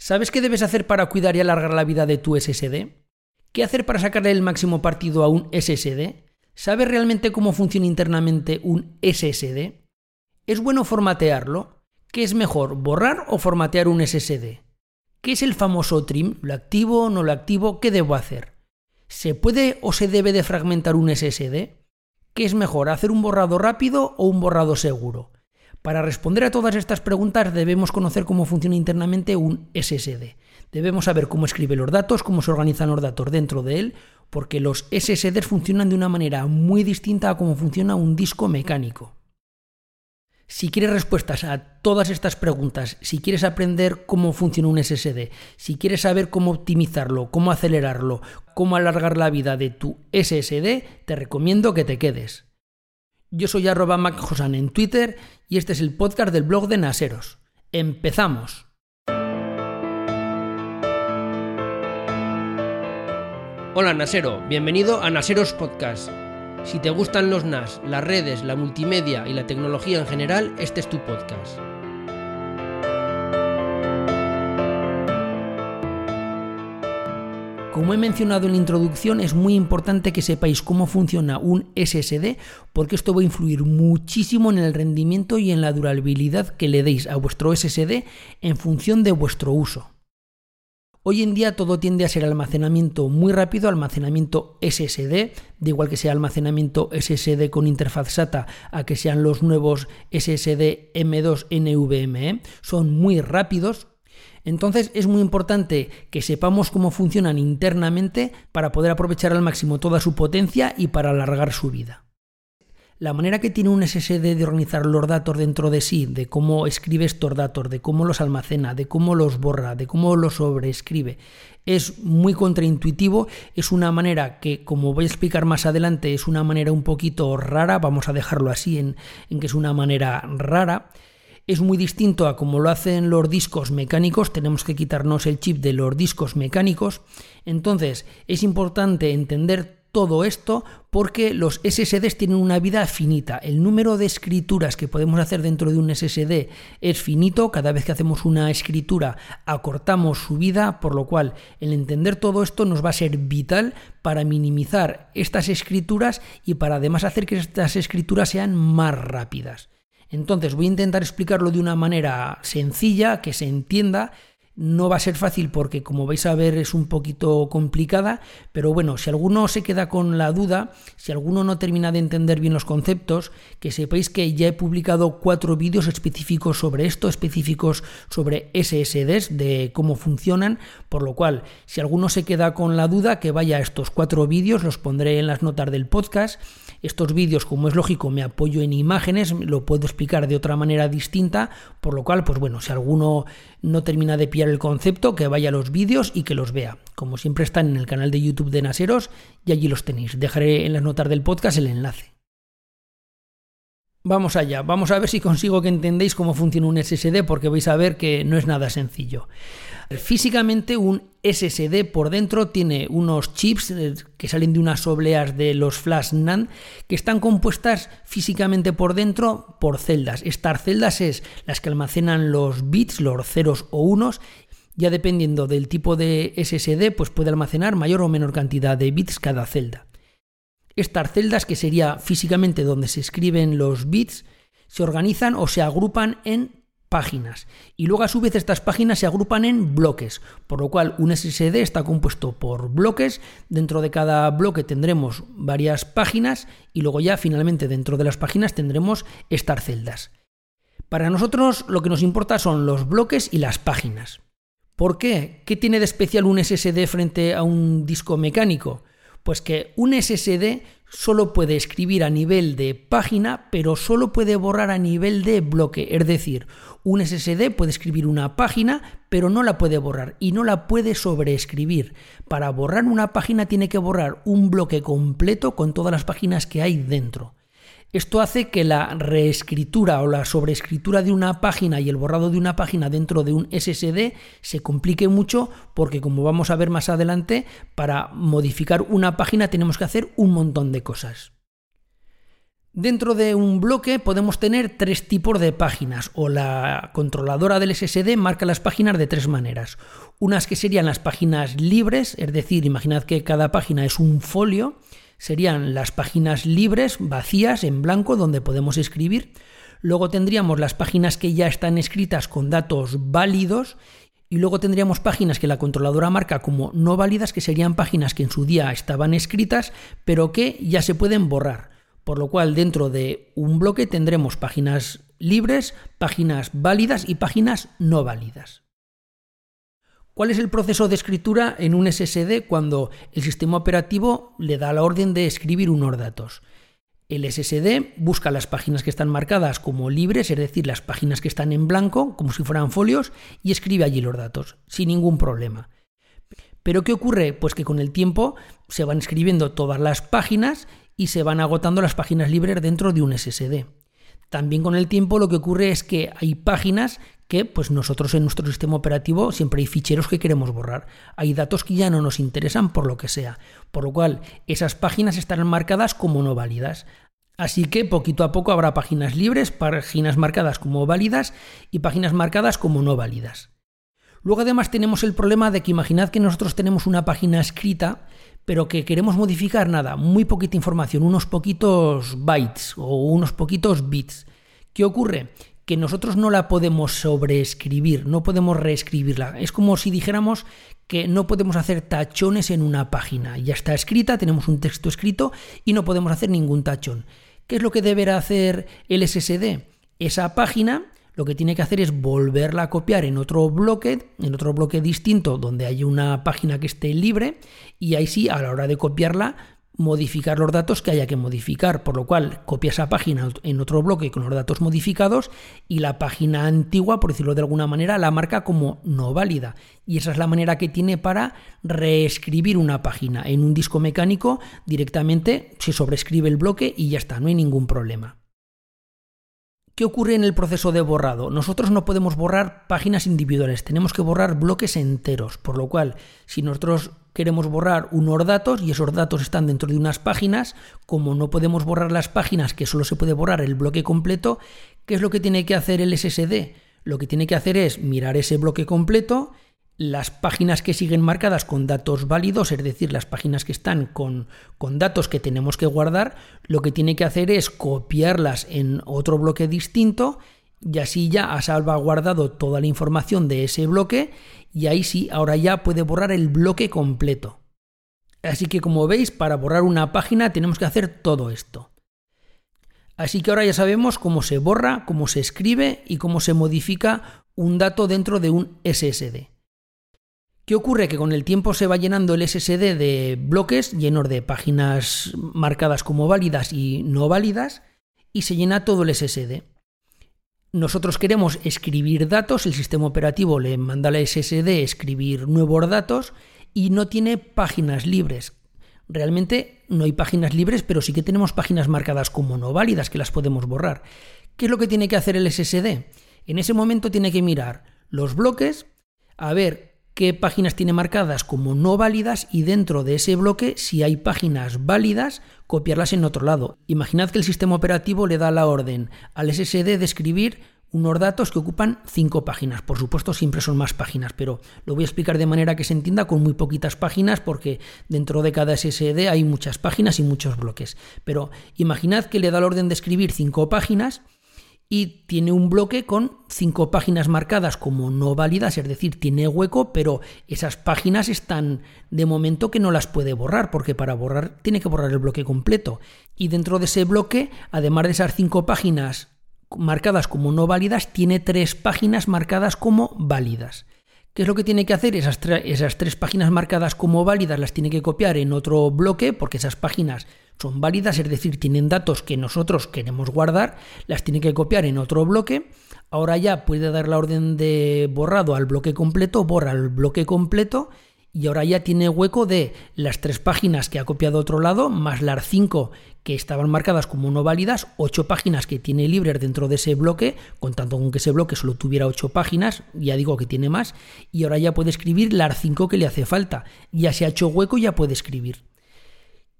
¿Sabes qué debes hacer para cuidar y alargar la vida de tu SSD? ¿Qué hacer para sacarle el máximo partido a un SSD? ¿Sabes realmente cómo funciona internamente un SSD? ¿Es bueno formatearlo? ¿Qué es mejor, borrar o formatear un SSD? ¿Qué es el famoso trim? ¿Lo activo o no lo activo? ¿Qué debo hacer? ¿Se puede o se debe de fragmentar un SSD? ¿Qué es mejor, hacer un borrado rápido o un borrado seguro? Para responder a todas estas preguntas debemos conocer cómo funciona internamente un SSD. Debemos saber cómo escribe los datos, cómo se organizan los datos dentro de él, porque los SSDs funcionan de una manera muy distinta a cómo funciona un disco mecánico. Si quieres respuestas a todas estas preguntas, si quieres aprender cómo funciona un SSD, si quieres saber cómo optimizarlo, cómo acelerarlo, cómo alargar la vida de tu SSD, te recomiendo que te quedes. Yo soy arroba en Twitter y este es el podcast del blog de Naseros. ¡Empezamos! Hola Nasero, bienvenido a Naseros Podcast. Si te gustan los NAS, las redes, la multimedia y la tecnología en general, este es tu podcast. Como he mencionado en la introducción, es muy importante que sepáis cómo funciona un SSD, porque esto va a influir muchísimo en el rendimiento y en la durabilidad que le deis a vuestro SSD en función de vuestro uso. Hoy en día todo tiende a ser almacenamiento muy rápido, almacenamiento SSD, de igual que sea almacenamiento SSD con interfaz SATA a que sean los nuevos SSD M2 NVMe, son muy rápidos, entonces es muy importante que sepamos cómo funcionan internamente para poder aprovechar al máximo toda su potencia y para alargar su vida. La manera que tiene un SSD de organizar los datos dentro de sí, de cómo escribe estos datos, de cómo los almacena, de cómo los borra, de cómo los sobreescribe, es muy contraintuitivo, es una manera que, como voy a explicar más adelante, es una manera un poquito rara, vamos a dejarlo así en, en que es una manera rara es muy distinto a como lo hacen los discos mecánicos, tenemos que quitarnos el chip de los discos mecánicos, entonces es importante entender todo esto porque los SSDs tienen una vida finita. El número de escrituras que podemos hacer dentro de un SSD es finito. Cada vez que hacemos una escritura acortamos su vida, por lo cual el entender todo esto nos va a ser vital para minimizar estas escrituras y para además hacer que estas escrituras sean más rápidas. Entonces voy a intentar explicarlo de una manera sencilla, que se entienda, no va a ser fácil porque como vais a ver es un poquito complicada, pero bueno, si alguno se queda con la duda, si alguno no termina de entender bien los conceptos, que sepáis que ya he publicado cuatro vídeos específicos sobre esto, específicos sobre SSDs, de cómo funcionan, por lo cual si alguno se queda con la duda, que vaya a estos cuatro vídeos, los pondré en las notas del podcast. Estos vídeos, como es lógico, me apoyo en imágenes, lo puedo explicar de otra manera distinta, por lo cual, pues bueno, si alguno no termina de pillar el concepto, que vaya a los vídeos y que los vea. Como siempre están en el canal de YouTube de Naseros y allí los tenéis. Dejaré en las notas del podcast el enlace. Vamos allá, vamos a ver si consigo que entendéis cómo funciona un SSD porque vais a ver que no es nada sencillo. Físicamente un SSD por dentro tiene unos chips eh, que salen de unas obleas de los flash NAND que están compuestas físicamente por dentro por celdas. Estas celdas es las que almacenan los bits, los ceros o unos ya dependiendo del tipo de SSD, pues puede almacenar mayor o menor cantidad de bits cada celda. Estas celdas, que sería físicamente donde se escriben los bits, se organizan o se agrupan en páginas. Y luego a su vez estas páginas se agrupan en bloques, por lo cual un SSD está compuesto por bloques. Dentro de cada bloque tendremos varias páginas y luego ya finalmente dentro de las páginas tendremos estas celdas. Para nosotros lo que nos importa son los bloques y las páginas. ¿Por qué? ¿Qué tiene de especial un SSD frente a un disco mecánico? Pues que un SSD solo puede escribir a nivel de página, pero solo puede borrar a nivel de bloque. Es decir, un SSD puede escribir una página, pero no la puede borrar y no la puede sobreescribir. Para borrar una página tiene que borrar un bloque completo con todas las páginas que hay dentro. Esto hace que la reescritura o la sobreescritura de una página y el borrado de una página dentro de un SSD se complique mucho porque como vamos a ver más adelante, para modificar una página tenemos que hacer un montón de cosas. Dentro de un bloque podemos tener tres tipos de páginas o la controladora del SSD marca las páginas de tres maneras. Unas que serían las páginas libres, es decir, imaginad que cada página es un folio serían las páginas libres, vacías, en blanco, donde podemos escribir. Luego tendríamos las páginas que ya están escritas con datos válidos y luego tendríamos páginas que la controladora marca como no válidas, que serían páginas que en su día estaban escritas, pero que ya se pueden borrar. Por lo cual dentro de un bloque tendremos páginas libres, páginas válidas y páginas no válidas. ¿Cuál es el proceso de escritura en un SSD cuando el sistema operativo le da la orden de escribir unos datos? El SSD busca las páginas que están marcadas como libres, es decir, las páginas que están en blanco, como si fueran folios, y escribe allí los datos, sin ningún problema. Pero ¿qué ocurre? Pues que con el tiempo se van escribiendo todas las páginas y se van agotando las páginas libres dentro de un SSD. También con el tiempo lo que ocurre es que hay páginas que pues nosotros en nuestro sistema operativo siempre hay ficheros que queremos borrar. Hay datos que ya no nos interesan por lo que sea. Por lo cual esas páginas estarán marcadas como no válidas. Así que poquito a poco habrá páginas libres, páginas marcadas como válidas y páginas marcadas como no válidas. Luego además tenemos el problema de que imaginad que nosotros tenemos una página escrita, pero que queremos modificar nada, muy poquita información, unos poquitos bytes o unos poquitos bits. ¿Qué ocurre? que nosotros no la podemos sobreescribir, no podemos reescribirla. Es como si dijéramos que no podemos hacer tachones en una página. Ya está escrita, tenemos un texto escrito y no podemos hacer ningún tachón. ¿Qué es lo que deberá hacer el SSD? Esa página lo que tiene que hacer es volverla a copiar en otro bloque, en otro bloque distinto donde hay una página que esté libre y ahí sí, a la hora de copiarla, modificar los datos que haya que modificar, por lo cual copia esa página en otro bloque con los datos modificados y la página antigua, por decirlo de alguna manera, la marca como no válida. Y esa es la manera que tiene para reescribir una página. En un disco mecánico directamente se sobrescribe el bloque y ya está, no hay ningún problema. ¿Qué ocurre en el proceso de borrado? Nosotros no podemos borrar páginas individuales, tenemos que borrar bloques enteros, por lo cual si nosotros queremos borrar unos datos y esos datos están dentro de unas páginas, como no podemos borrar las páginas que solo se puede borrar el bloque completo, ¿qué es lo que tiene que hacer el SSD? Lo que tiene que hacer es mirar ese bloque completo, las páginas que siguen marcadas con datos válidos, es decir, las páginas que están con, con, datos que tenemos que guardar, lo que tiene que hacer es copiarlas en otro bloque distinto y así ya ha salvaguardado toda la información de ese bloque y ahí sí, ahora ya puede borrar el bloque completo. Así que como veis, para borrar una página tenemos que hacer todo esto. Así que ahora ya sabemos cómo se borra, cómo se escribe y cómo se modifica un dato dentro de un SSD. ¿Qué ocurre? Que con el tiempo se va llenando el SSD de bloques llenos de páginas marcadas como válidas y no válidas y se llena todo el SSD. Nosotros queremos escribir datos, el sistema operativo le manda a la SSD escribir nuevos datos y no tiene páginas libres. Realmente no hay páginas libres, pero sí que tenemos páginas marcadas como no válidas que las podemos borrar. ¿Qué es lo que tiene que hacer el SSD? En ese momento tiene que mirar los bloques, a ver qué páginas tiene marcadas como no válidas y dentro de ese bloque, si hay páginas válidas, copiarlas en otro lado. Imaginad que el sistema operativo le da la orden al SSD de escribir unos datos que ocupan cinco páginas. Por supuesto, siempre son más páginas, pero lo voy a explicar de manera que se entienda con muy poquitas páginas, porque dentro de cada SSD hay muchas páginas y muchos bloques. Pero imaginad que le da la orden de escribir cinco páginas y tiene un bloque con cinco páginas marcadas como no válidas, es decir, tiene hueco, pero esas páginas están de momento que no las puede borrar, porque para borrar tiene que borrar el bloque completo. Y dentro de ese bloque, además de esas cinco páginas marcadas como no válidas, tiene tres páginas marcadas como válidas. ¿Qué es lo que tiene que hacer? Esas, esas, tres páginas marcadas como válidas las tiene que copiar en otro bloque, porque esas páginas son válidas, es decir, tienen datos que nosotros queremos guardar, las tiene que copiar en otro bloque. Ahora ya puede dar la orden de borrado al bloque completo, borra el bloque completo y ahora ya tiene hueco de las tres páginas que ha copiado a otro lado, más las cinco que estaban marcadas como no válidas, ocho páginas que tiene libres dentro de ese bloque, contando con que ese bloque solo tuviera ocho páginas, ya digo que tiene más, y ahora ya puede escribir las cinco que le hace falta. Ya se ha hecho hueco ya puede escribir.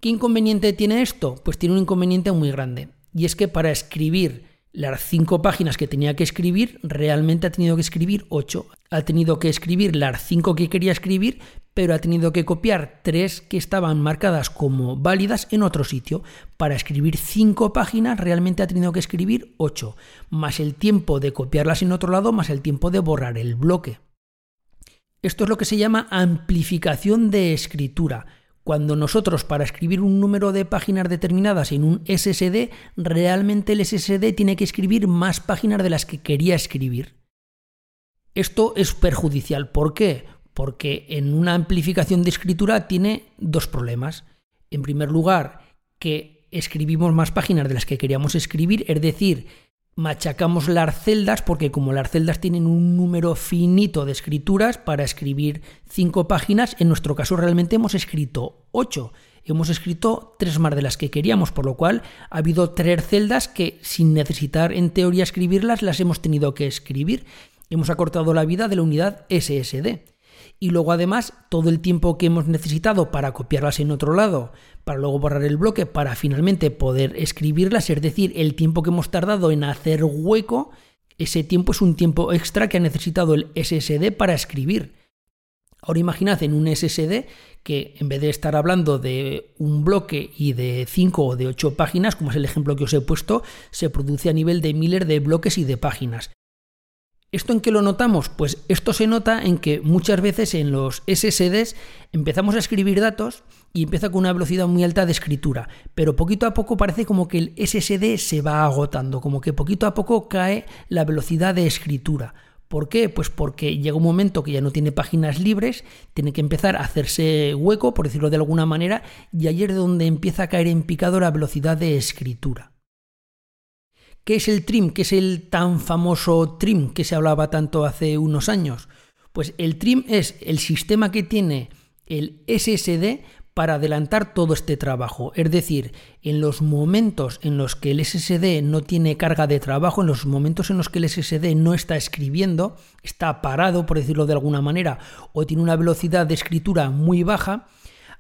¿Qué inconveniente tiene esto? Pues tiene un inconveniente muy grande. Y es que para escribir las cinco páginas que tenía que escribir, realmente ha tenido que escribir ocho. Ha tenido que escribir las cinco que quería escribir, pero ha tenido que copiar tres que estaban marcadas como válidas en otro sitio. Para escribir cinco páginas, realmente ha tenido que escribir ocho, más el tiempo de copiarlas en otro lado, más el tiempo de borrar el bloque. Esto es lo que se llama amplificación de escritura cuando nosotros para escribir un número de páginas determinadas en un SSD, realmente el SSD tiene que escribir más páginas de las que quería escribir. Esto es perjudicial. ¿Por qué? Porque en una amplificación de escritura tiene dos problemas. En primer lugar, que escribimos más páginas de las que queríamos escribir, es decir, machacamos las celdas porque como las celdas tienen un número finito de escrituras para escribir cinco páginas, en nuestro caso realmente hemos escrito ocho. Hemos escrito tres más de las que queríamos, por lo cual ha habido tres celdas que sin necesitar en teoría escribirlas las hemos tenido que escribir. Hemos acortado la vida de la unidad SSD y luego además todo el tiempo que hemos necesitado para copiarlas en otro lado, para luego borrar el bloque, para finalmente poder escribirlas, es decir, el tiempo que hemos tardado en hacer hueco, ese tiempo es un tiempo extra que ha necesitado el SSD para escribir. Ahora imaginad en un SSD que en vez de estar hablando de un bloque y de 5 o de 8 páginas, como es el ejemplo que os he puesto, se produce a nivel de miles de bloques y de páginas. ¿Esto en qué lo notamos? Pues esto se nota en que muchas veces en los SSDs empezamos a escribir datos y empieza con una velocidad muy alta de escritura, pero poquito a poco parece como que el SSD se va agotando, como que poquito a poco cae la velocidad de escritura. ¿Por qué? Pues porque llega un momento que ya no tiene páginas libres, tiene que empezar a hacerse hueco, por decirlo de alguna manera, y ahí es donde empieza a caer en picado la velocidad de escritura. ¿Qué es el trim? ¿Qué es el tan famoso trim que se hablaba tanto hace unos años? Pues el trim es el sistema que tiene el SSD para adelantar todo este trabajo. Es decir, en los momentos en los que el SSD no tiene carga de trabajo, en los momentos en los que el SSD no está escribiendo, está parado, por decirlo de alguna manera, o tiene una velocidad de escritura muy baja,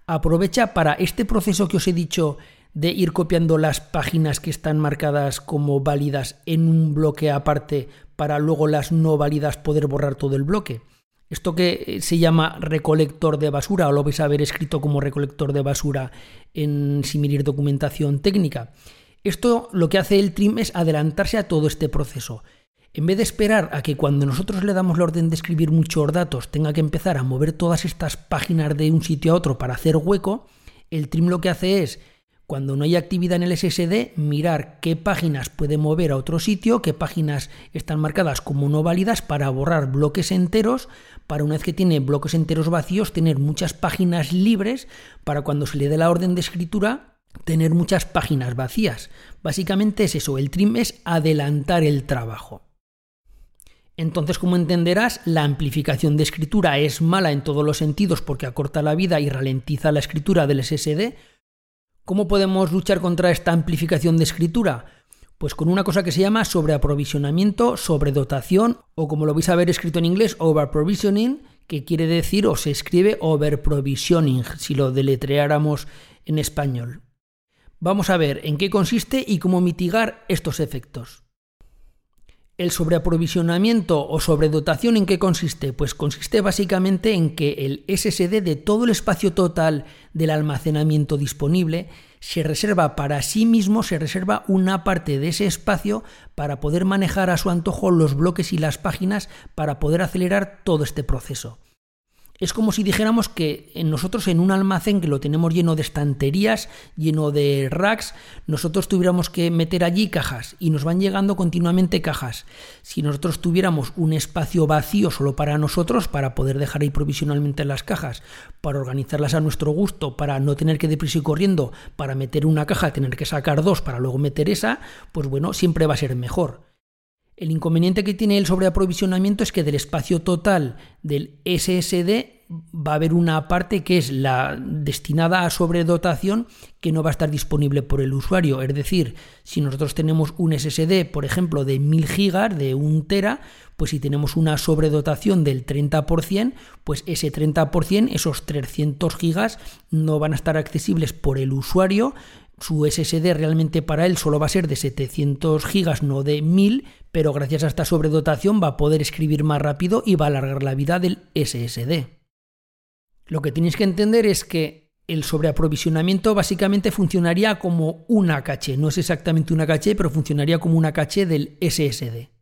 aprovecha para este proceso que os he dicho de ir copiando las páginas que están marcadas como válidas en un bloque aparte para luego las no válidas poder borrar todo el bloque. Esto que eh, se llama recolector de basura, o lo vais a haber escrito como recolector de basura en similar documentación técnica. Esto lo que hace el trim es adelantarse a todo este proceso. En vez de esperar a que cuando nosotros le damos la orden de escribir muchos datos tenga que empezar a mover todas estas páginas de un sitio a otro para hacer hueco, el trim lo que hace es cuando no hay actividad en el SSD, mirar qué páginas puede mover a otro sitio, qué páginas están marcadas como no válidas para borrar bloques enteros, para una vez que tiene bloques enteros vacíos, tener muchas páginas libres, para cuando se le dé la orden de escritura, tener muchas páginas vacías. Básicamente es eso, el trim es adelantar el trabajo. Entonces, como entenderás, la amplificación de escritura es mala en todos los sentidos porque acorta la vida y ralentiza la escritura del SSD, ¿Cómo podemos luchar contra esta amplificación de escritura? Pues con una cosa que se llama sobreaprovisionamiento, sobredotación, o como lo vais a ver escrito en inglés, overprovisioning, que quiere decir o se escribe overprovisioning, si lo deletreáramos en español. Vamos a ver en qué consiste y cómo mitigar estos efectos. El sobreaprovisionamiento o sobredotación en qué consiste? Pues consiste básicamente en que el SSD de todo el espacio total del almacenamiento disponible se reserva para sí mismo, se reserva una parte de ese espacio para poder manejar a su antojo los bloques y las páginas para poder acelerar todo este proceso. Es como si dijéramos que nosotros en un almacén que lo tenemos lleno de estanterías, lleno de racks, nosotros tuviéramos que meter allí cajas y nos van llegando continuamente cajas. Si nosotros tuviéramos un espacio vacío solo para nosotros, para poder dejar ahí provisionalmente las cajas, para organizarlas a nuestro gusto, para no tener que deprisa y corriendo, para meter una caja, tener que sacar dos para luego meter esa, pues bueno, siempre va a ser mejor. El inconveniente que tiene el sobreaprovisionamiento es que del espacio total del SSD va a haber una parte que es la destinada a sobredotación que no va a estar disponible por el usuario. Es decir, si nosotros tenemos un SSD, por ejemplo, de 1000 GB, de 1 tera, pues si tenemos una sobredotación del 30%, pues ese 30%, esos 300 GB, no van a estar accesibles por el usuario su SSD realmente para él solo va a ser de 700 GB, no de 1000, pero gracias a esta sobredotación va a poder escribir más rápido y va a alargar la vida del SSD. Lo que tenéis que entender es que el sobreaprovisionamiento básicamente funcionaría como una caché, no es exactamente una caché, pero funcionaría como una caché del SSD.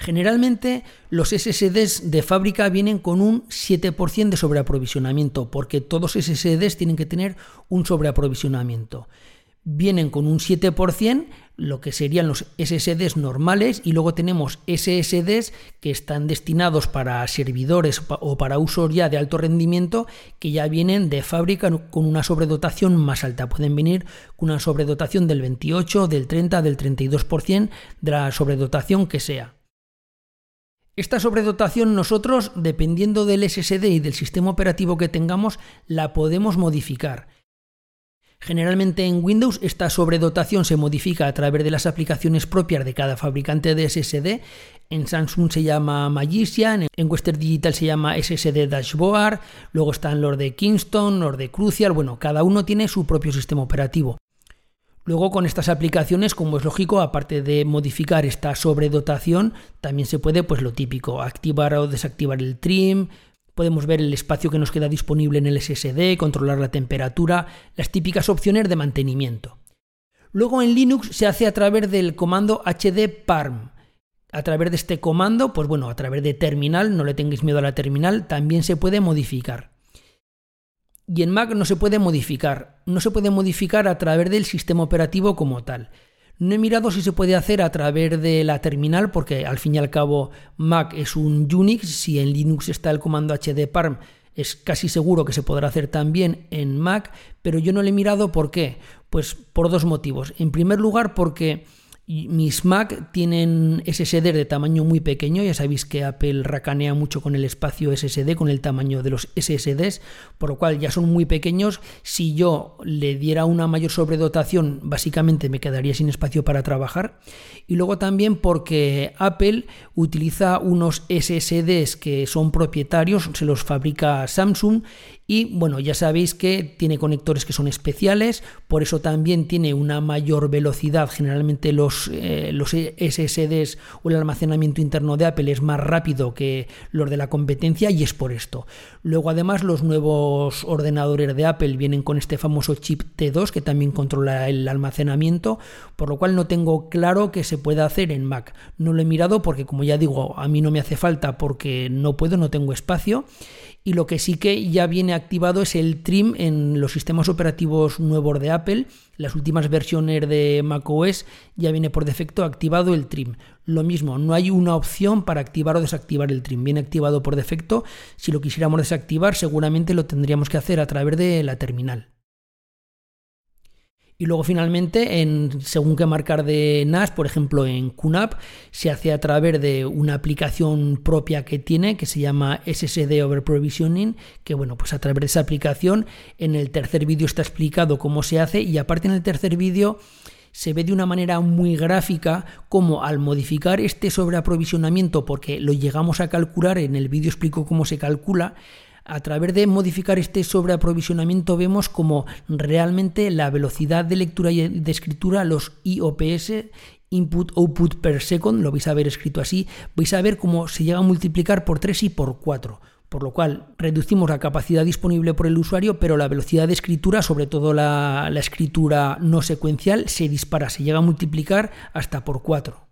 Generalmente los SSDs de fábrica vienen con un 7% de sobreaprovisionamiento, porque todos SSDs tienen que tener un sobreaprovisionamiento. Vienen con un 7%, lo que serían los SSDs normales, y luego tenemos SSDs que están destinados para servidores o para usos ya de alto rendimiento, que ya vienen de fábrica con una sobredotación más alta. Pueden venir con una sobredotación del 28, del 30, del 32% de la sobredotación que sea. Esta sobredotación nosotros, dependiendo del SSD y del sistema operativo que tengamos, la podemos modificar. Generalmente en Windows esta sobredotación se modifica a través de las aplicaciones propias de cada fabricante de SSD. En Samsung se llama Magician, en Western Digital se llama SSD Dashboard, luego están los de Kingston, los de Crucial, bueno, cada uno tiene su propio sistema operativo. Luego con estas aplicaciones, como es lógico, aparte de modificar esta sobredotación, también se puede, pues lo típico, activar o desactivar el trim, podemos ver el espacio que nos queda disponible en el SSD, controlar la temperatura, las típicas opciones de mantenimiento. Luego en Linux se hace a través del comando hdparm. A través de este comando, pues bueno, a través de terminal, no le tengáis miedo a la terminal, también se puede modificar y en Mac no se puede modificar. No se puede modificar a través del sistema operativo como tal. No he mirado si se puede hacer a través de la terminal, porque al fin y al cabo Mac es un Unix. Si en Linux está el comando hdparm, es casi seguro que se podrá hacer también en Mac, pero yo no le he mirado por qué. Pues por dos motivos. En primer lugar, porque mis Mac tienen SSD de tamaño muy pequeño, ya sabéis que Apple racanea mucho con el espacio SSD, con el tamaño de los SSDs, por lo cual ya son muy pequeños. Si yo le diera una mayor sobredotación, básicamente me quedaría sin espacio para trabajar. Y luego también porque Apple utiliza unos SSDs que son propietarios, se los fabrica Samsung y bueno, ya sabéis que tiene conectores que son especiales, por eso también tiene una mayor velocidad. Generalmente los, eh, los SSDs o el almacenamiento interno de Apple es más rápido que los de la competencia y es por esto. Luego además los nuevos ordenadores de Apple vienen con este famoso chip T2 que también controla el almacenamiento, por lo cual no tengo claro que se pueda hacer en Mac. No lo he mirado porque como ya digo, a mí no me hace falta porque no puedo, no tengo espacio y lo que sí que ya viene activado es el trim en los sistemas operativos nuevos de Apple. Las últimas versiones de macOS ya viene por defecto activado el trim. Lo mismo, no hay una opción para activar o desactivar el trim. Viene activado por defecto. Si lo quisiéramos desactivar, seguramente lo tendríamos que hacer a través de la terminal. Y luego finalmente, en según qué marcar de NAS, por ejemplo en QNAP, se hace a través de una aplicación propia que tiene, que se llama SSD Over Provisioning, que bueno, pues a través de esa aplicación, en el tercer vídeo está explicado cómo se hace y aparte en el tercer vídeo se ve de una manera muy gráfica cómo al modificar este sobreaprovisionamiento, porque lo llegamos a calcular, en el vídeo explico cómo se calcula, a través de modificar este sobreaprovisionamiento vemos como realmente la velocidad de lectura y de escritura, los IOPS, Input Output per Second, lo vais a ver escrito así, vais a ver cómo se llega a multiplicar por 3 y por 4 por lo cual reducimos la capacidad disponible por el usuario, pero la velocidad de escritura, sobre todo la, la, escritura no secuencial, se dispara, se llega a multiplicar hasta por 4.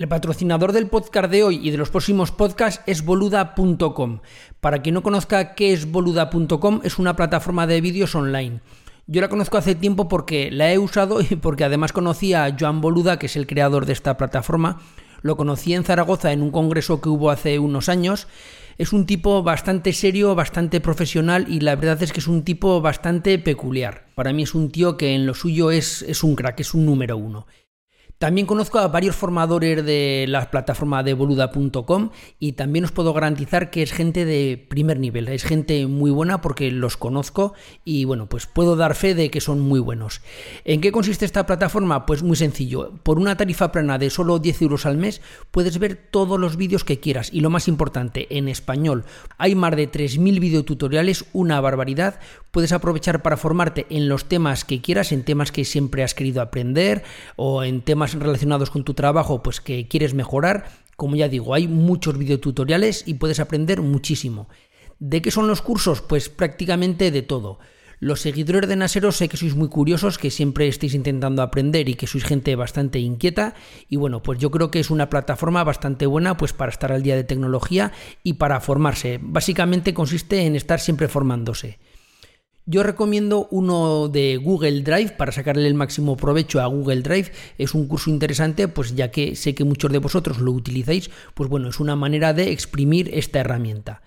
El patrocinador del podcast de hoy y de los próximos podcasts es boluda.com. Para quien no conozca qué es boluda.com, es una plataforma de vídeos online. Yo la conozco hace tiempo porque la he usado y porque además conocí a Joan Boluda, que es el creador de esta plataforma. Lo conocí en Zaragoza en un congreso que hubo hace unos años. Es un tipo bastante serio, bastante profesional y la verdad es que es un tipo bastante peculiar. Para mí es un tío que en lo suyo es, es un crack, es un número uno. También conozco a varios formadores de la plataforma de boluda.com y también os puedo garantizar que es gente de primer nivel, es gente muy buena porque los conozco y bueno, pues puedo dar fe de que son muy buenos. ¿En qué consiste esta plataforma? Pues muy sencillo, por una tarifa plana de solo 10 euros al mes puedes ver todos los vídeos que quieras y lo más importante, en español. Hay más de 3.000 videotutoriales, una barbaridad, puedes aprovechar para formarte en los temas que quieras, en temas que siempre has querido aprender o en temas relacionados con tu trabajo, pues que quieres mejorar, como ya digo, hay muchos videotutoriales y puedes aprender muchísimo. ¿De qué son los cursos? Pues prácticamente de todo. Los seguidores de Nasero sé que sois muy curiosos, que siempre estáis intentando aprender y que sois gente bastante inquieta. Y bueno, pues yo creo que es una plataforma bastante buena pues para estar al día de tecnología y para formarse. Básicamente consiste en estar siempre formándose. Yo recomiendo uno de Google Drive para sacarle el máximo provecho a Google Drive. Es un curso interesante, pues ya que sé que muchos de vosotros lo utilizáis, pues bueno, es una manera de exprimir esta herramienta.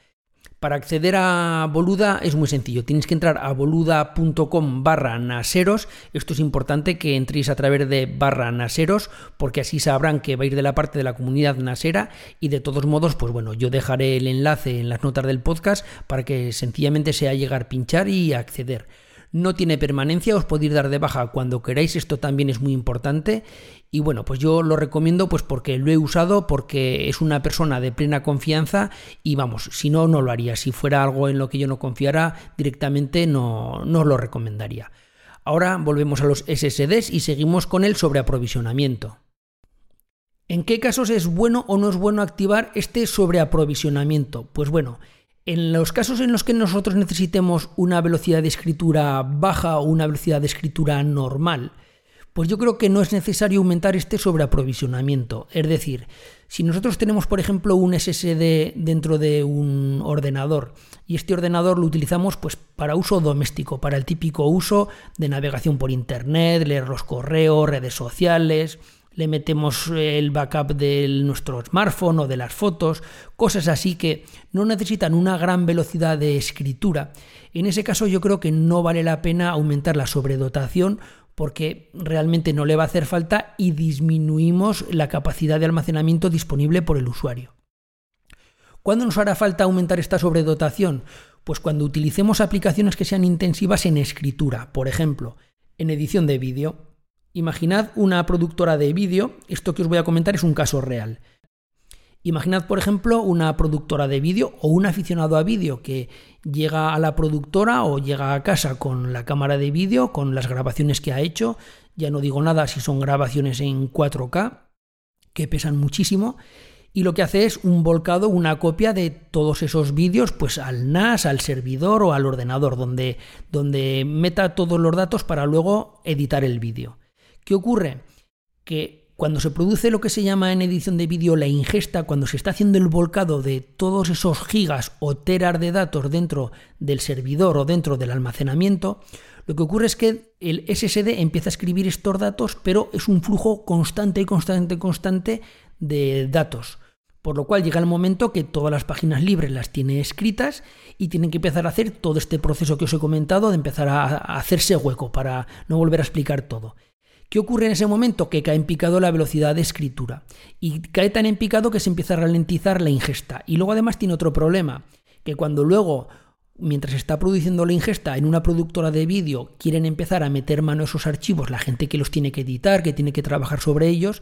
Para acceder a Boluda es muy sencillo. Tienes que entrar a boluda.com barra naseros. Esto es importante que entréis a través de barra naseros porque así sabrán que va a ir de la parte de la comunidad nasera y de todos modos, pues bueno, yo dejaré el enlace en las notas del podcast para que sencillamente sea llegar, pinchar y acceder no tiene permanencia, os podéis dar de baja cuando queráis, esto también es muy importante. Y bueno, pues yo lo recomiendo pues porque lo he usado, porque es una persona de plena confianza y vamos, si no, no lo haría. Si fuera algo en lo que yo no confiara, directamente no, no lo recomendaría. Ahora volvemos a los SSDs y seguimos con el sobreaprovisionamiento. ¿En qué casos es bueno o no es bueno activar este sobreaprovisionamiento? Pues bueno, en los casos en los que nosotros necesitemos una velocidad de escritura baja o una velocidad de escritura normal, pues yo creo que no es necesario aumentar este sobreaprovisionamiento. Es decir, si nosotros tenemos, por ejemplo, un SSD dentro de un ordenador y este ordenador lo utilizamos pues para uso doméstico, para el típico uso de navegación por internet, leer los correos, redes sociales, le metemos el backup de nuestro smartphone o de las fotos, cosas así que no necesitan una gran velocidad de escritura. En ese caso yo creo que no vale la pena aumentar la sobredotación porque realmente no le va a hacer falta y disminuimos la capacidad de almacenamiento disponible por el usuario. ¿Cuándo nos hará falta aumentar esta sobredotación? Pues cuando utilicemos aplicaciones que sean intensivas en escritura, por ejemplo, en edición de vídeo. Imaginad una productora de vídeo, esto que os voy a comentar es un caso real. Imaginad, por ejemplo, una productora de vídeo o un aficionado a vídeo que llega a la productora o llega a casa con la cámara de vídeo, con las grabaciones que ha hecho, ya no digo nada si son grabaciones en 4K, que pesan muchísimo, y lo que hace es un volcado, una copia de todos esos vídeos pues al NAS, al servidor o al ordenador, donde, donde meta todos los datos para luego editar el vídeo. ¿Qué ocurre? Que cuando se produce lo que se llama en edición de vídeo la ingesta, cuando se está haciendo el volcado de todos esos gigas o teras de datos dentro del servidor o dentro del almacenamiento, lo que ocurre es que el SSD empieza a escribir estos datos, pero es un flujo constante y constante, constante de datos. Por lo cual llega el momento que todas las páginas libres las tiene escritas y tienen que empezar a hacer todo este proceso que os he comentado de empezar a hacerse hueco para no volver a explicar todo. ¿Qué ocurre en ese momento? Que cae en picado la velocidad de escritura. Y cae tan en picado que se empieza a ralentizar la ingesta. Y luego además tiene otro problema, que cuando luego mientras está produciendo la ingesta en una productora de vídeo, quieren empezar a meter mano a esos archivos, la gente que los tiene que editar, que tiene que trabajar sobre ellos,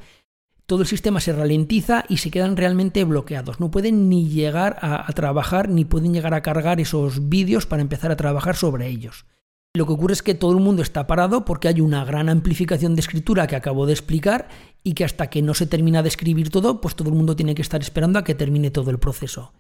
todo el sistema se ralentiza y se quedan realmente bloqueados. No pueden ni llegar a, a trabajar, ni pueden llegar a cargar esos vídeos para empezar a trabajar sobre ellos. Lo que ocurre es que todo el mundo está parado porque hay una gran amplificación de escritura que acabo de explicar y que hasta que no se termina de escribir todo, pues todo el mundo tiene que estar esperando a que termine todo el proceso.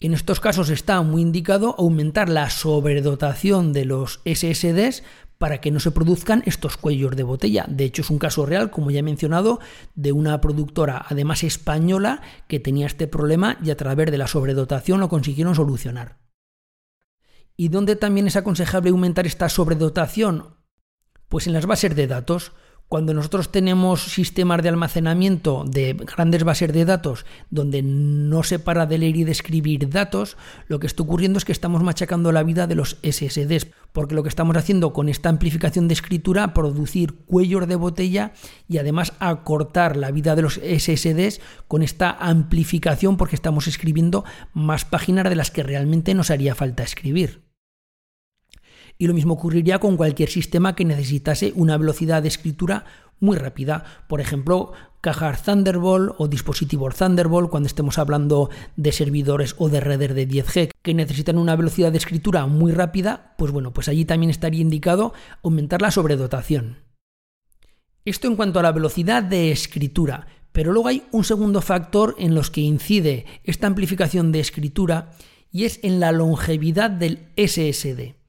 En estos casos está muy indicado aumentar la sobredotación de los SSDs para que no se produzcan estos cuellos de botella. De hecho, es un caso real, como ya he mencionado, de una productora, además española, que tenía este problema y a través de la sobredotación lo consiguieron solucionar. ¿Y dónde también es aconsejable aumentar esta sobredotación? Pues en las bases de datos. Cuando nosotros tenemos sistemas de almacenamiento de grandes bases de datos donde no se para de leer y de escribir datos, lo que está ocurriendo es que estamos machacando la vida de los SSDs, porque lo que estamos haciendo con esta amplificación de escritura, producir cuellos de botella y además acortar la vida de los SSDs con esta amplificación porque estamos escribiendo más páginas de las que realmente nos haría falta escribir. Y lo mismo ocurriría con cualquier sistema que necesitase una velocidad de escritura muy rápida. Por ejemplo, cajas Thunderbolt o dispositivos Thunderbolt, cuando estemos hablando de servidores o de redes de 10G que necesitan una velocidad de escritura muy rápida, pues bueno, pues allí también estaría indicado aumentar la sobredotación. Esto en cuanto a la velocidad de escritura, pero luego hay un segundo factor en los que incide esta amplificación de escritura y es en la longevidad del SSD.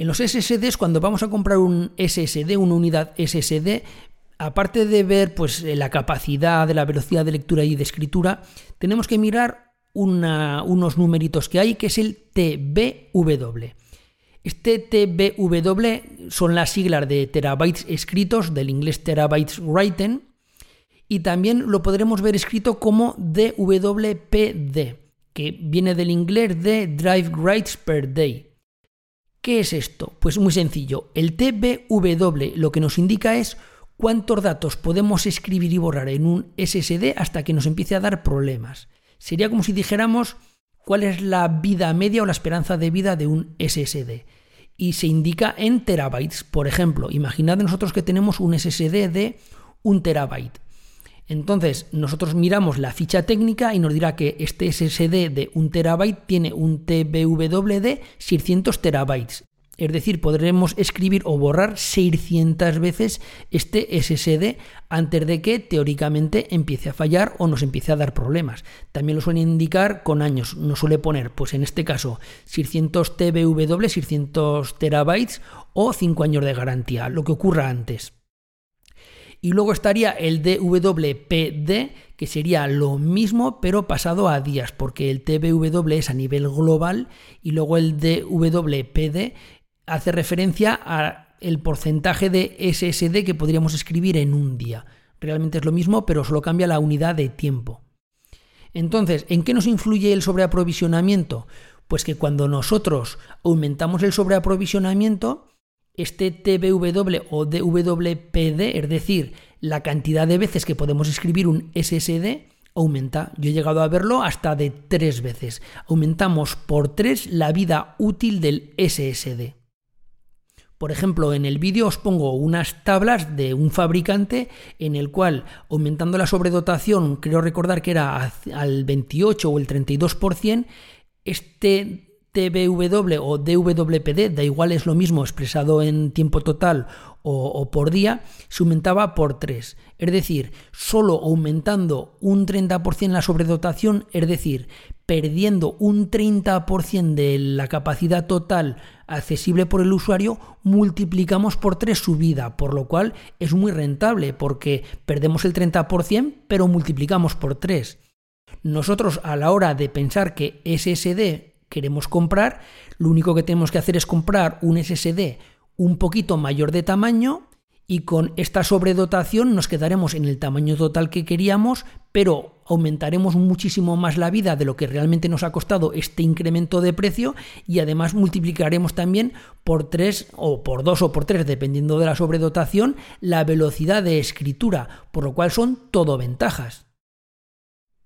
En los SSDs, cuando vamos a comprar un SSD, una unidad SSD, aparte de ver pues, la capacidad de la velocidad de lectura y de escritura, tenemos que mirar unos numeritos que hay, que es el TBW. Este TBW son las siglas de terabytes escritos, del inglés terabytes written, y también lo podremos ver escrito como DWPD, que viene del inglés de Drive Writes Per Day. ¿Qué es esto? Pues muy sencillo. El TBW lo que nos indica es cuántos datos podemos escribir y borrar en un SSD hasta que nos empiece a dar problemas. Sería como si dijéramos cuál es la vida media o la esperanza de vida de un SSD. Y se indica en terabytes. Por ejemplo, imaginad nosotros que tenemos un SSD de un terabyte. Entonces, nosotros miramos la ficha técnica y nos dirá que este SSD de 1 terabyte tiene un TBW de 600 terabytes. Es decir, podremos escribir o borrar 600 veces este SSD antes de que teóricamente empiece a fallar o nos empiece a dar problemas. También lo suele indicar con años. Nos suele poner, pues en este caso, 600 TBW, 600 terabytes o 5 años de garantía, lo que ocurra antes. Y luego estaría el DWPD, que sería lo mismo pero pasado a días, porque el TBW es a nivel global y luego el DWPD hace referencia al porcentaje de SSD que podríamos escribir en un día. Realmente es lo mismo, pero solo cambia la unidad de tiempo. Entonces, ¿en qué nos influye el sobreaprovisionamiento? Pues que cuando nosotros aumentamos el sobreaprovisionamiento, este TBW o DWPD, es decir, la cantidad de veces que podemos escribir un SSD, aumenta. Yo he llegado a verlo hasta de tres veces. Aumentamos por tres la vida útil del SSD. Por ejemplo, en el vídeo os pongo unas tablas de un fabricante en el cual, aumentando la sobredotación, creo recordar que era al 28 o el 32%, este TBW o DWPD, da igual es lo mismo expresado en tiempo total o, por día, se aumentaba por 3. Es decir, solo aumentando un 30% la sobredotación, es decir, perdiendo un 30% de la capacidad total accesible por el usuario, multiplicamos por 3 su vida, por lo cual es muy rentable porque perdemos el 30%, pero multiplicamos por 3. Nosotros a la hora de pensar que SSD queremos comprar, lo único que tenemos que hacer es comprar un SSD un poquito mayor de tamaño y con esta sobredotación nos quedaremos en el tamaño total que queríamos, pero aumentaremos muchísimo más la vida de lo que realmente nos ha costado este incremento de precio y además multiplicaremos también por 3 o por 2 o por 3, dependiendo de la sobredotación, la velocidad de escritura, por lo cual son todo ventajas.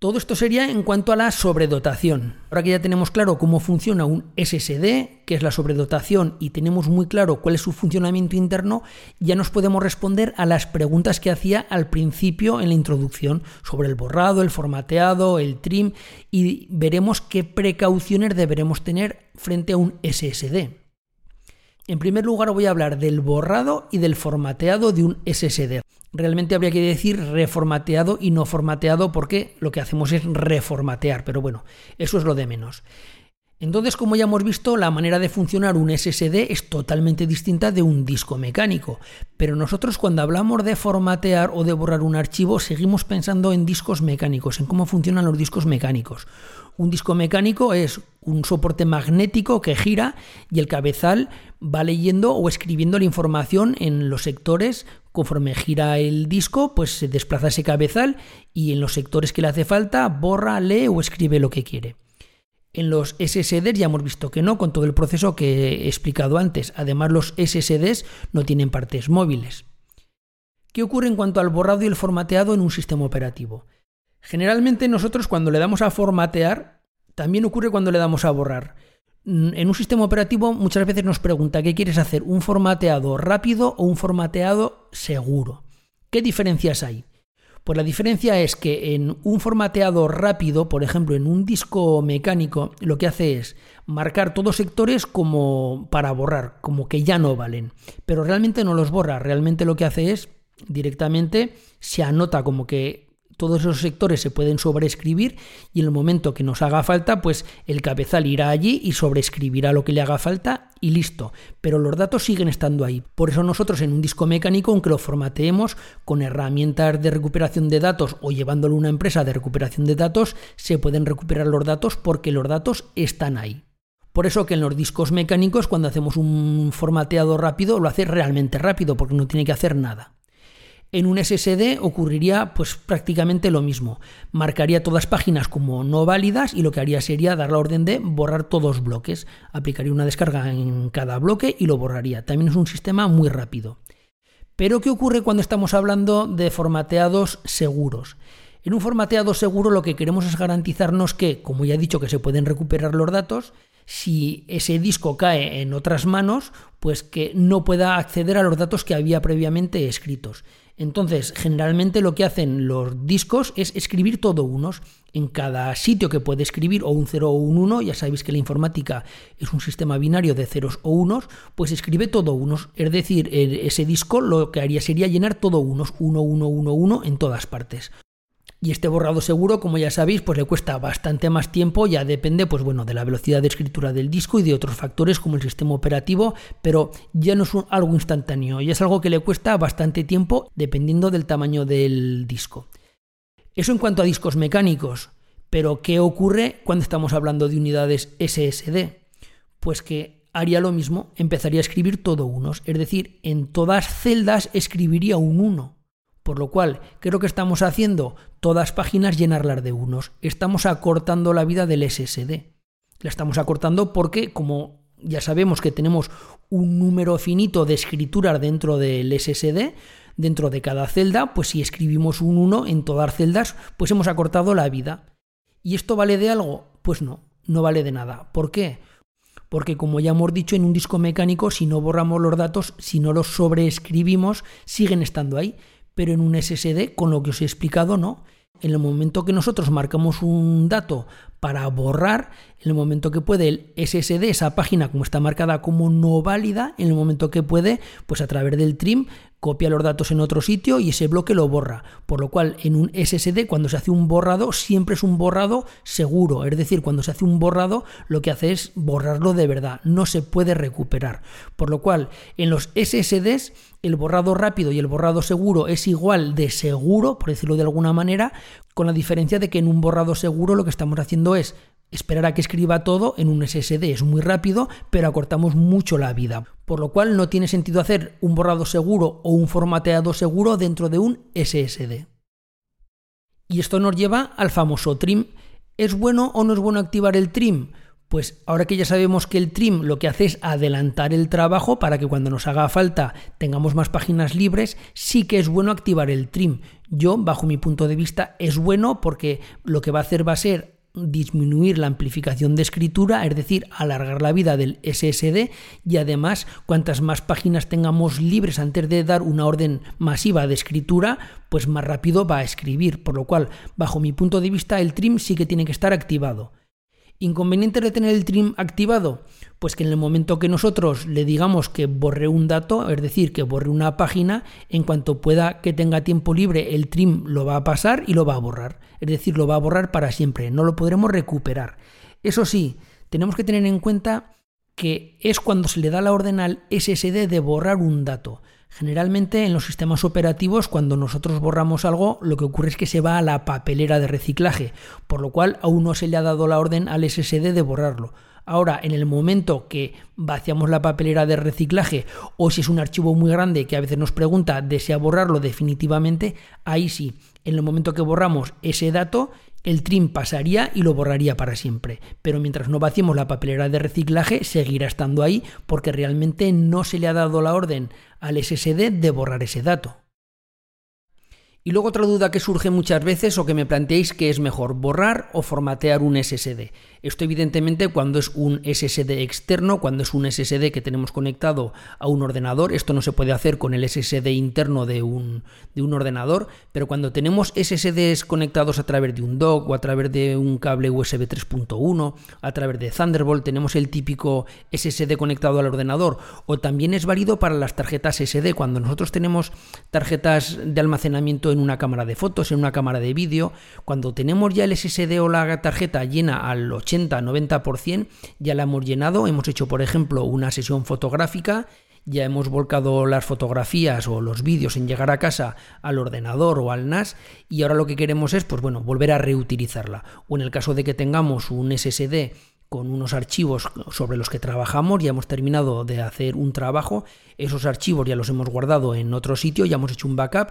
Todo esto sería en cuanto a la sobredotación. Ahora que ya tenemos claro cómo funciona un SSD, qué es la sobredotación y tenemos muy claro cuál es su funcionamiento interno, ya nos podemos responder a las preguntas que hacía al principio en la introducción sobre el borrado, el formateado, el trim y veremos qué precauciones deberemos tener frente a un SSD. En primer lugar voy a hablar del borrado y del formateado de un SSD. Realmente habría que decir reformateado y no formateado porque lo que hacemos es reformatear, pero bueno, eso es lo de menos. Entonces, como ya hemos visto, la manera de funcionar un SSD es totalmente distinta de un disco mecánico. Pero nosotros cuando hablamos de formatear o de borrar un archivo, seguimos pensando en discos mecánicos, en cómo funcionan los discos mecánicos. Un disco mecánico es un soporte magnético que gira y el cabezal va leyendo o escribiendo la información en los sectores. Conforme gira el disco, pues se desplaza ese cabezal y en los sectores que le hace falta borra, lee o escribe lo que quiere. En los SSDs ya hemos visto que no, con todo el proceso que he explicado antes. Además, los SSDs no tienen partes móviles. ¿Qué ocurre en cuanto al borrado y el formateado en un sistema operativo? Generalmente nosotros cuando le damos a formatear, también ocurre cuando le damos a borrar. En un sistema operativo muchas veces nos pregunta qué quieres hacer, un formateado rápido o un formateado seguro. ¿Qué diferencias hay? Pues la diferencia es que en un formateado rápido, por ejemplo, en un disco mecánico, lo que hace es marcar todos sectores como para borrar, como que ya no valen. Pero realmente no los borra, realmente lo que hace es directamente se anota como que todos esos sectores se pueden sobreescribir y en el momento que nos haga falta, pues el cabezal irá allí y sobreescribirá lo que le haga falta y listo. Pero los datos siguen estando ahí. Por eso nosotros en un disco mecánico, aunque lo formateemos con herramientas de recuperación de datos o llevándolo a una empresa de recuperación de datos, se pueden recuperar los datos porque los datos están ahí. Por eso que en los discos mecánicos, cuando hacemos un formateado rápido, lo hace realmente rápido porque no tiene que hacer nada. En un SSD ocurriría pues prácticamente lo mismo. Marcaría todas páginas como no válidas y lo que haría sería dar la orden de borrar todos bloques. Aplicaría una descarga en cada bloque y lo borraría. También es un sistema muy rápido. Pero ¿qué ocurre cuando estamos hablando de formateados seguros? En un formateado seguro lo que queremos es garantizarnos que, como ya he dicho que se pueden recuperar los datos, si ese disco cae en otras manos, pues que no pueda acceder a los datos que había previamente escritos. Entonces, generalmente lo que hacen los discos es escribir todo unos. En cada sitio que puede escribir o un 0 o un 1, ya sabéis que la informática es un sistema binario de ceros o unos, pues escribe todo unos. Es decir, ese disco lo que haría sería llenar todo unos, 1, 1, 1, 1 en todas partes. Y este borrado seguro, como ya sabéis, pues le cuesta bastante más tiempo, ya depende pues bueno, de la velocidad de escritura del disco y de otros factores como el sistema operativo, pero ya no es algo instantáneo, ya es algo que le cuesta bastante tiempo dependiendo del tamaño del disco. Eso en cuanto a discos mecánicos, pero ¿qué ocurre cuando estamos hablando de unidades SSD? Pues que haría lo mismo, empezaría a escribir todo unos, es decir, en todas celdas escribiría un 1. Por lo cual, creo que estamos haciendo todas páginas llenarlas de unos. Estamos acortando la vida del SSD. La estamos acortando porque, como ya sabemos que tenemos un número finito de escrituras dentro del SSD, dentro de cada celda, pues si escribimos un 1 en todas las celdas, pues hemos acortado la vida. ¿Y esto vale de algo? Pues no, no vale de nada. ¿Por qué? Porque como ya hemos dicho en un disco mecánico, si no borramos los datos, si no los sobreescribimos, siguen estando ahí pero en un SSD, con lo que os he explicado, no. En el momento que nosotros marcamos un dato para borrar, en el momento que puede el SSD, esa página como está marcada como no válida, en el momento que puede, pues a través del trim copia los datos en otro sitio y ese bloque lo borra. Por lo cual, en un SSD, cuando se hace un borrado, siempre es un borrado seguro. Es decir, cuando se hace un borrado, lo que hace es borrarlo de verdad. No se puede recuperar. Por lo cual, en los SSDs, el borrado rápido y el borrado seguro es igual de seguro, por decirlo de alguna manera, con la diferencia de que en un borrado seguro lo que estamos haciendo es esperar a que escriba todo en un SSD. Es muy rápido, pero acortamos mucho la vida. Por lo cual no tiene sentido hacer un borrado seguro o un formateado seguro dentro de un SSD. Y esto nos lleva al famoso trim. ¿Es bueno o no es bueno activar el trim? Pues ahora que ya sabemos que el trim lo que hace es adelantar el trabajo para que cuando nos haga falta tengamos más páginas libres, sí que es bueno activar el trim. Yo, bajo mi punto de vista, es bueno porque lo que va a hacer va a ser disminuir la amplificación de escritura, es decir, alargar la vida del SSD y además cuantas más páginas tengamos libres antes de dar una orden masiva de escritura, pues más rápido va a escribir, por lo cual, bajo mi punto de vista, el trim sí que tiene que estar activado. ¿Inconveniente de tener el trim activado? Pues que en el momento que nosotros le digamos que borre un dato, es decir, que borre una página, en cuanto pueda que tenga tiempo libre, el trim lo va a pasar y lo va a borrar. Es decir, lo va a borrar para siempre, no lo podremos recuperar. Eso sí, tenemos que tener en cuenta que es cuando se le da la orden al SSD de borrar un dato. Generalmente en los sistemas operativos cuando nosotros borramos algo lo que ocurre es que se va a la papelera de reciclaje, por lo cual aún no se le ha dado la orden al SSD de borrarlo. Ahora, en el momento que vaciamos la papelera de reciclaje o si es un archivo muy grande que a veces nos pregunta, desea borrarlo definitivamente, ahí sí, en el momento que borramos ese dato, el trim pasaría y lo borraría para siempre. Pero mientras no vaciemos la papelera de reciclaje, seguirá estando ahí porque realmente no se le ha dado la orden al SSD de borrar ese dato. Y luego otra duda que surge muchas veces o que me planteéis que es mejor borrar o formatear un SSD. Esto evidentemente cuando es un SSD externo, cuando es un SSD que tenemos conectado a un ordenador, esto no se puede hacer con el SSD interno de un, de un ordenador, pero cuando tenemos SSDs conectados a través de un dock o a través de un cable USB 3.1, a través de Thunderbolt, tenemos el típico SSD conectado al ordenador, o también es válido para las tarjetas SD, cuando nosotros tenemos tarjetas de almacenamiento en una cámara de fotos, en una cámara de vídeo. Cuando tenemos ya el SSD o la tarjeta llena al 80-90%, ya la hemos llenado. Hemos hecho, por ejemplo, una sesión fotográfica ya hemos volcado las fotografías o los vídeos en llegar a casa al ordenador o al NAS y ahora lo que queremos es pues bueno, volver a reutilizarla. O en el caso de que tengamos un SSD con unos archivos sobre los que trabajamos, ya hemos terminado de hacer un trabajo, esos archivos ya los hemos guardado en otro sitio, ya hemos hecho un backup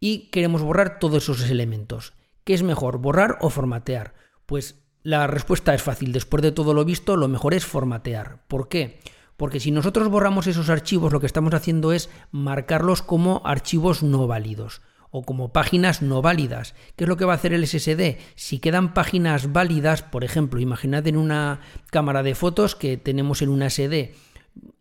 y queremos borrar todos esos elementos. ¿Qué es mejor, borrar o formatear? Pues la respuesta es fácil. Después de todo lo visto, lo mejor es formatear. ¿Por qué? Porque si nosotros borramos esos archivos, lo que estamos haciendo es marcarlos como archivos no válidos o como páginas no válidas. ¿Qué es lo que va a hacer el SSD? Si quedan páginas válidas, por ejemplo, imaginad en una cámara de fotos que tenemos en una SD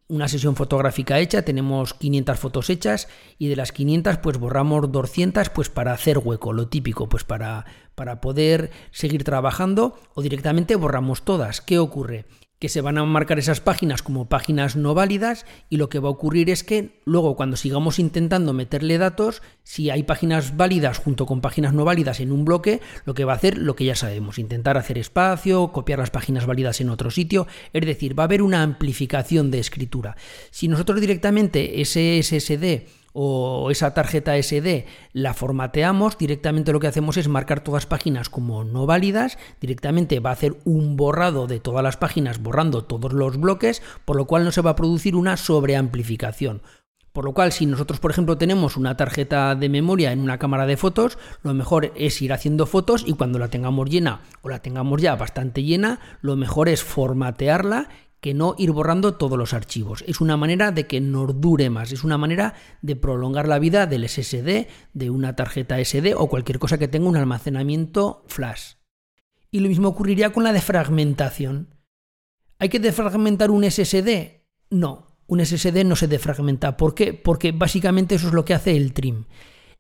una sesión fotográfica hecha, tenemos 500 fotos hechas y de las 500 pues borramos 200 pues para hacer hueco, lo típico, pues para, para poder seguir trabajando o directamente borramos todas. ¿Qué ocurre? Que se van a marcar esas páginas como páginas no válidas y lo que va a ocurrir es que luego cuando sigamos intentando meterle datos, si hay páginas válidas junto con páginas no válidas en un bloque, lo que va a hacer lo que ya sabemos, intentar hacer espacio, copiar las páginas válidas en otro sitio, es decir, va a haber una amplificación de escritura. Si nosotros directamente ese SSD o esa tarjeta SD la formateamos, directamente lo que hacemos es marcar todas páginas como no válidas, directamente va a hacer un borrado de todas las páginas borrando todos los bloques, por lo cual no se va a producir una sobreamplificación. Por lo cual, si nosotros, por ejemplo, tenemos una tarjeta de memoria en una cámara de fotos, lo mejor es ir haciendo fotos y cuando la tengamos llena o la tengamos ya bastante llena, lo mejor es formatearla que no ir borrando todos los archivos. Es una manera de que nos dure más, es una manera de prolongar la vida del SSD, de una tarjeta SD o cualquier cosa que tenga un almacenamiento flash. Y lo mismo ocurriría con la defragmentación. ¿Hay que defragmentar un SSD? No, un SSD no se defragmenta. ¿Por qué? Porque básicamente eso es lo que hace el trim.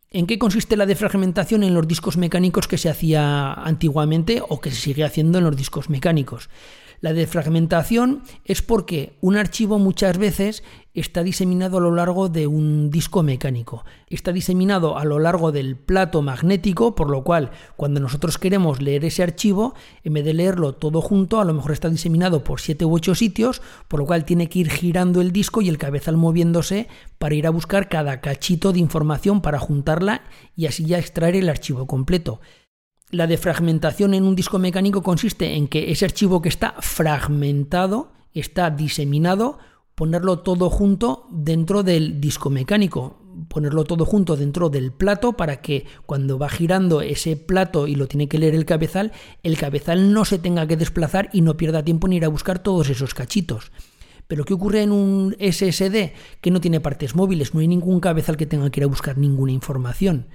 ¿En qué consiste la defragmentación en los discos mecánicos que se hacía antiguamente o que se sigue haciendo en los discos mecánicos? La defragmentación es porque un archivo muchas veces está diseminado a lo largo de un disco mecánico. Está diseminado a lo largo del plato magnético, por lo cual cuando nosotros queremos leer ese archivo, en vez de leerlo todo junto, a lo mejor está diseminado por 7 u 8 sitios, por lo cual tiene que ir girando el disco y el cabezal moviéndose para ir a buscar cada cachito de información para juntarla y así ya extraer el archivo completo. La defragmentación en un disco mecánico consiste en que ese archivo que está fragmentado, está diseminado, ponerlo todo junto dentro del disco mecánico, ponerlo todo junto dentro del plato para que cuando va girando ese plato y lo tiene que leer el cabezal, el cabezal no se tenga que desplazar y no pierda tiempo en ir a buscar todos esos cachitos. Pero ¿qué ocurre en un SSD que no tiene partes móviles? No hay ningún cabezal que tenga que ir a buscar ninguna información.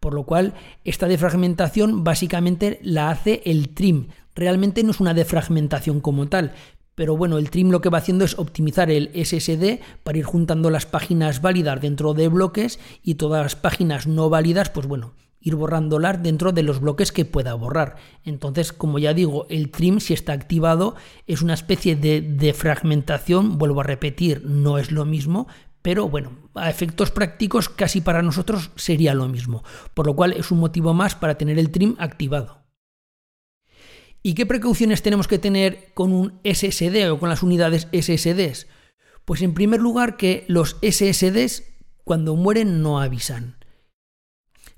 Por lo cual, esta defragmentación básicamente la hace el trim. Realmente no es una defragmentación como tal, pero bueno, el trim lo que va haciendo es optimizar el SSD para ir juntando las páginas válidas dentro de bloques y todas las páginas no válidas, pues bueno, ir borrándolas dentro de los bloques que pueda borrar. Entonces, como ya digo, el trim si está activado es una especie de defragmentación, vuelvo a repetir, no es lo mismo, pero bueno, a efectos prácticos casi para nosotros sería lo mismo, por lo cual es un motivo más para tener el trim activado. ¿Y qué precauciones tenemos que tener con un SSD o con las unidades SSDs? Pues en primer lugar que los SSDs cuando mueren no avisan.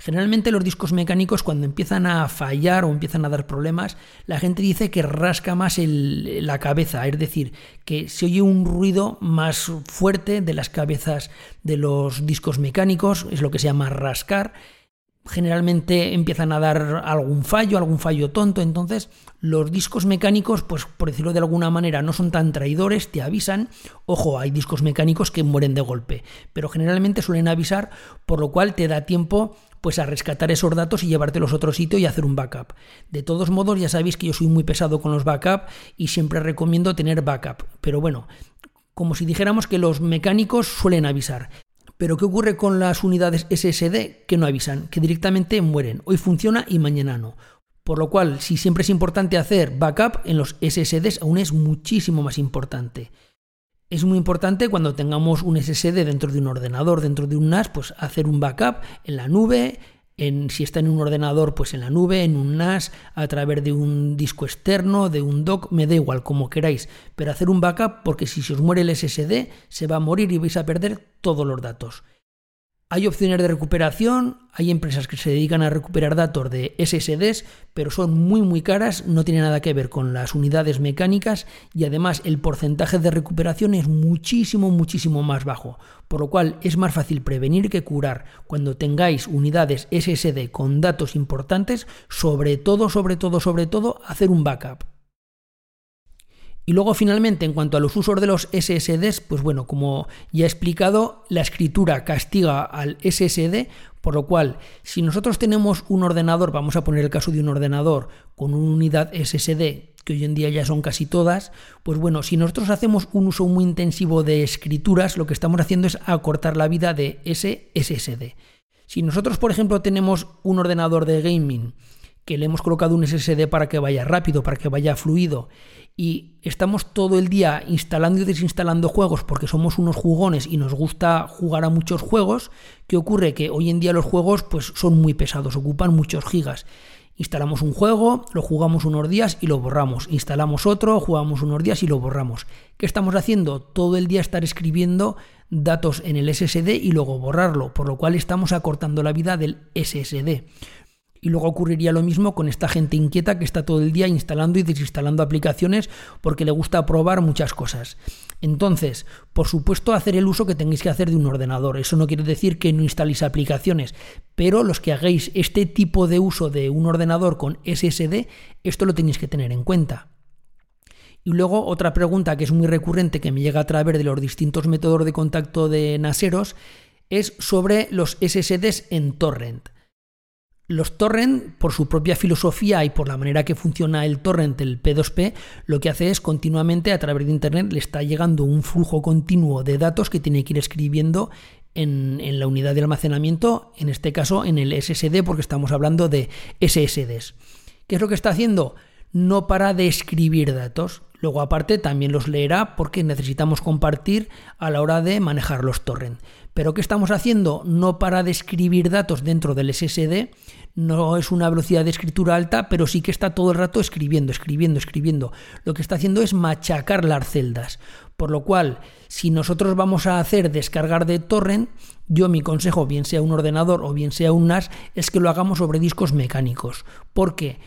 Generalmente los discos mecánicos cuando empiezan a fallar o empiezan a dar problemas, la gente dice que rasca más la cabeza, es decir, que se oye un ruido más fuerte de las cabezas de los discos mecánicos, es lo que se llama rascar. Generalmente empiezan a dar algún fallo, algún fallo tonto, entonces los discos mecánicos, pues por decirlo de alguna manera, no son tan traidores, te avisan. Ojo, hay discos mecánicos que mueren de golpe, pero generalmente suelen avisar, por lo cual te da tiempo pues a rescatar esos datos y llevártelos a otro sitio y hacer un backup. De todos modos, ya sabéis que yo soy muy pesado con los backup y siempre recomiendo tener backup. Pero bueno, como si dijéramos que los mecánicos suelen avisar. Pero ¿qué ocurre con las unidades SSD que no avisan? Que directamente mueren. Hoy funciona y mañana no. Por lo cual, si siempre es importante hacer backup, en los SSDs aún es muchísimo más importante. Es muy importante cuando tengamos un SSD dentro de un ordenador, dentro de un NAS, pues hacer un backup en la nube, en, si está en un ordenador, pues en la nube, en un NAS, a través de un disco externo, de un dock, me da igual, como queráis, pero hacer un backup porque si se os muere el SSD, se va a morir y vais a perder todos los datos. Hay opciones de recuperación, hay empresas que se dedican a recuperar datos de SSDs, pero son muy muy caras, no tiene nada que ver con las unidades mecánicas y además el porcentaje de recuperación es muchísimo muchísimo más bajo, por lo cual es más fácil prevenir que curar cuando tengáis unidades SSD con datos importantes, sobre todo, sobre todo, sobre todo, hacer un backup. Y luego finalmente, en cuanto a los usos de los SSDs, pues bueno, como ya he explicado, la escritura castiga al SSD, por lo cual, si nosotros tenemos un ordenador, vamos a poner el caso de un ordenador con una unidad SSD, que hoy en día ya son casi todas, pues bueno, si nosotros hacemos un uso muy intensivo de escrituras, lo que estamos haciendo es acortar la vida de ese SSD. Si nosotros, por ejemplo, tenemos un ordenador de gaming, que le hemos colocado un SSD para que vaya rápido, para que vaya fluido, y estamos todo el día instalando y desinstalando juegos porque somos unos jugones y nos gusta jugar a muchos juegos, ¿qué ocurre? Que hoy en día los juegos pues son muy pesados, ocupan muchos gigas. Instalamos un juego, lo jugamos unos días y lo borramos. Instalamos otro, jugamos unos días y lo borramos. ¿Qué estamos haciendo? Todo el día estar escribiendo datos en el SSD y luego borrarlo, por lo cual estamos acortando la vida del SSD. Y luego ocurriría lo mismo con esta gente inquieta que está todo el día instalando y desinstalando aplicaciones porque le gusta probar muchas cosas. Entonces, por supuesto, hacer el uso que tengáis que hacer de un ordenador. Eso no quiere decir que no instaléis aplicaciones, pero los que hagáis este tipo de uso de un ordenador con SSD, esto lo tenéis que tener en cuenta. Y luego otra pregunta que es muy recurrente que me llega a través de los distintos métodos de contacto de Naseros es sobre los SSDs en torrent. Los torrent, por su propia filosofía y por la manera que funciona el torrent, el P2P, lo que hace es continuamente a través de Internet le está llegando un flujo continuo de datos que tiene que ir escribiendo en, la unidad de almacenamiento, en este caso en el SSD, porque estamos hablando de SSDs. ¿Qué es lo que está haciendo? No para de escribir datos. Luego aparte también los leerá porque necesitamos compartir a la hora de manejar los torrent. Pero ¿qué estamos haciendo? No para de escribir datos dentro del SSD, no es una velocidad de escritura alta, pero sí que está todo el rato escribiendo, escribiendo, escribiendo. Lo que está haciendo es machacar las celdas. Por lo cual, si nosotros vamos a hacer descargar de torrent, yo mi consejo, bien sea un ordenador o bien sea un NAS, es que lo hagamos sobre discos mecánicos. ¿Por qué?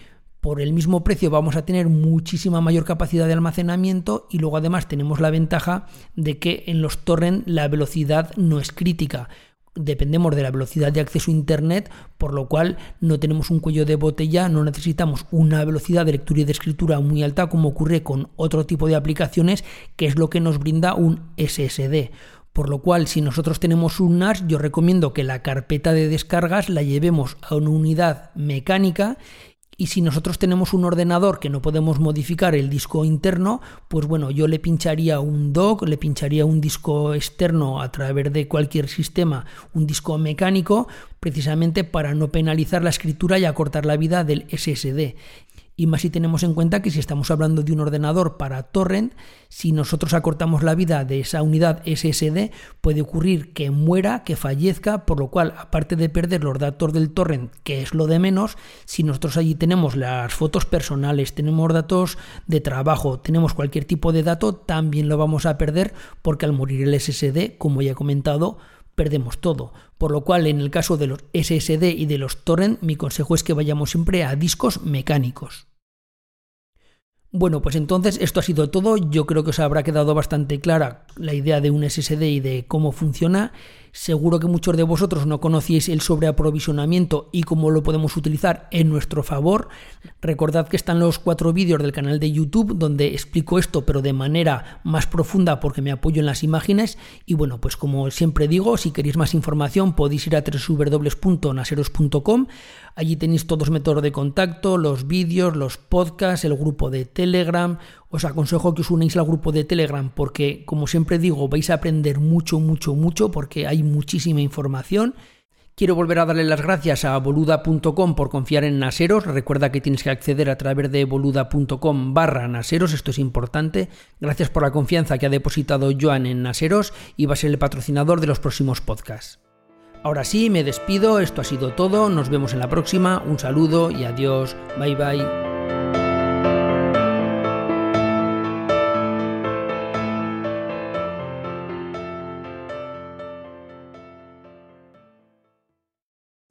Por el mismo precio vamos a tener muchísima mayor capacidad de almacenamiento y luego además tenemos la ventaja de que en los torrent la velocidad no es crítica. Dependemos de la velocidad de acceso a Internet, por lo cual no tenemos un cuello de botella, no necesitamos una velocidad de lectura y de escritura muy alta como ocurre con otro tipo de aplicaciones, que es lo que nos brinda un SSD. Por lo cual, si nosotros tenemos un NAS, yo recomiendo que la carpeta de descargas la llevemos a una unidad mecánica y si nosotros tenemos un ordenador que no podemos modificar el disco interno, pues bueno, yo le pincharía un dock, le pincharía un disco externo a través de cualquier sistema, un disco mecánico, precisamente para no penalizar la escritura y acortar la vida del SSD. Y más si tenemos en cuenta que si estamos hablando de un ordenador para torrent, si nosotros acortamos la vida de esa unidad SSD, puede ocurrir que muera, que fallezca, por lo cual, aparte de perder los datos del torrent, que es lo de menos, si nosotros allí tenemos las fotos personales, tenemos datos de trabajo, tenemos cualquier tipo de dato, también lo vamos a perder porque al morir el SSD, como ya he comentado, perdemos todo. Por lo cual, en el caso de los SSD y de los torrent, mi consejo es que vayamos siempre a discos mecánicos. Bueno, pues entonces esto ha sido todo. Yo creo que os habrá quedado bastante clara la idea de un SSD y de cómo funciona. Seguro que muchos de vosotros no conocíais el sobreaprovisionamiento y cómo lo podemos utilizar en nuestro favor. Recordad que están los cuatro vídeos del canal de YouTube donde explico esto, pero de manera más profunda porque me apoyo en las imágenes. Y bueno, pues como siempre digo, si queréis más información podéis ir a www.naseros.com. Allí tenéis todos los métodos de contacto, los vídeos, los podcasts, el grupo de Telegram, os aconsejo que os unáis al grupo de Telegram porque, como siempre digo, vais a aprender mucho, mucho, mucho porque hay muchísima información. Quiero volver a darle las gracias a boluda.com por confiar en Naseros. Recuerda que tienes que acceder a través de boluda.com barra Naseros, esto es importante. Gracias por la confianza que ha depositado Joan en Naseros y va a ser el patrocinador de los próximos podcasts. Ahora sí, me despido, esto ha sido todo, nos vemos en la próxima, un saludo y adiós, bye bye.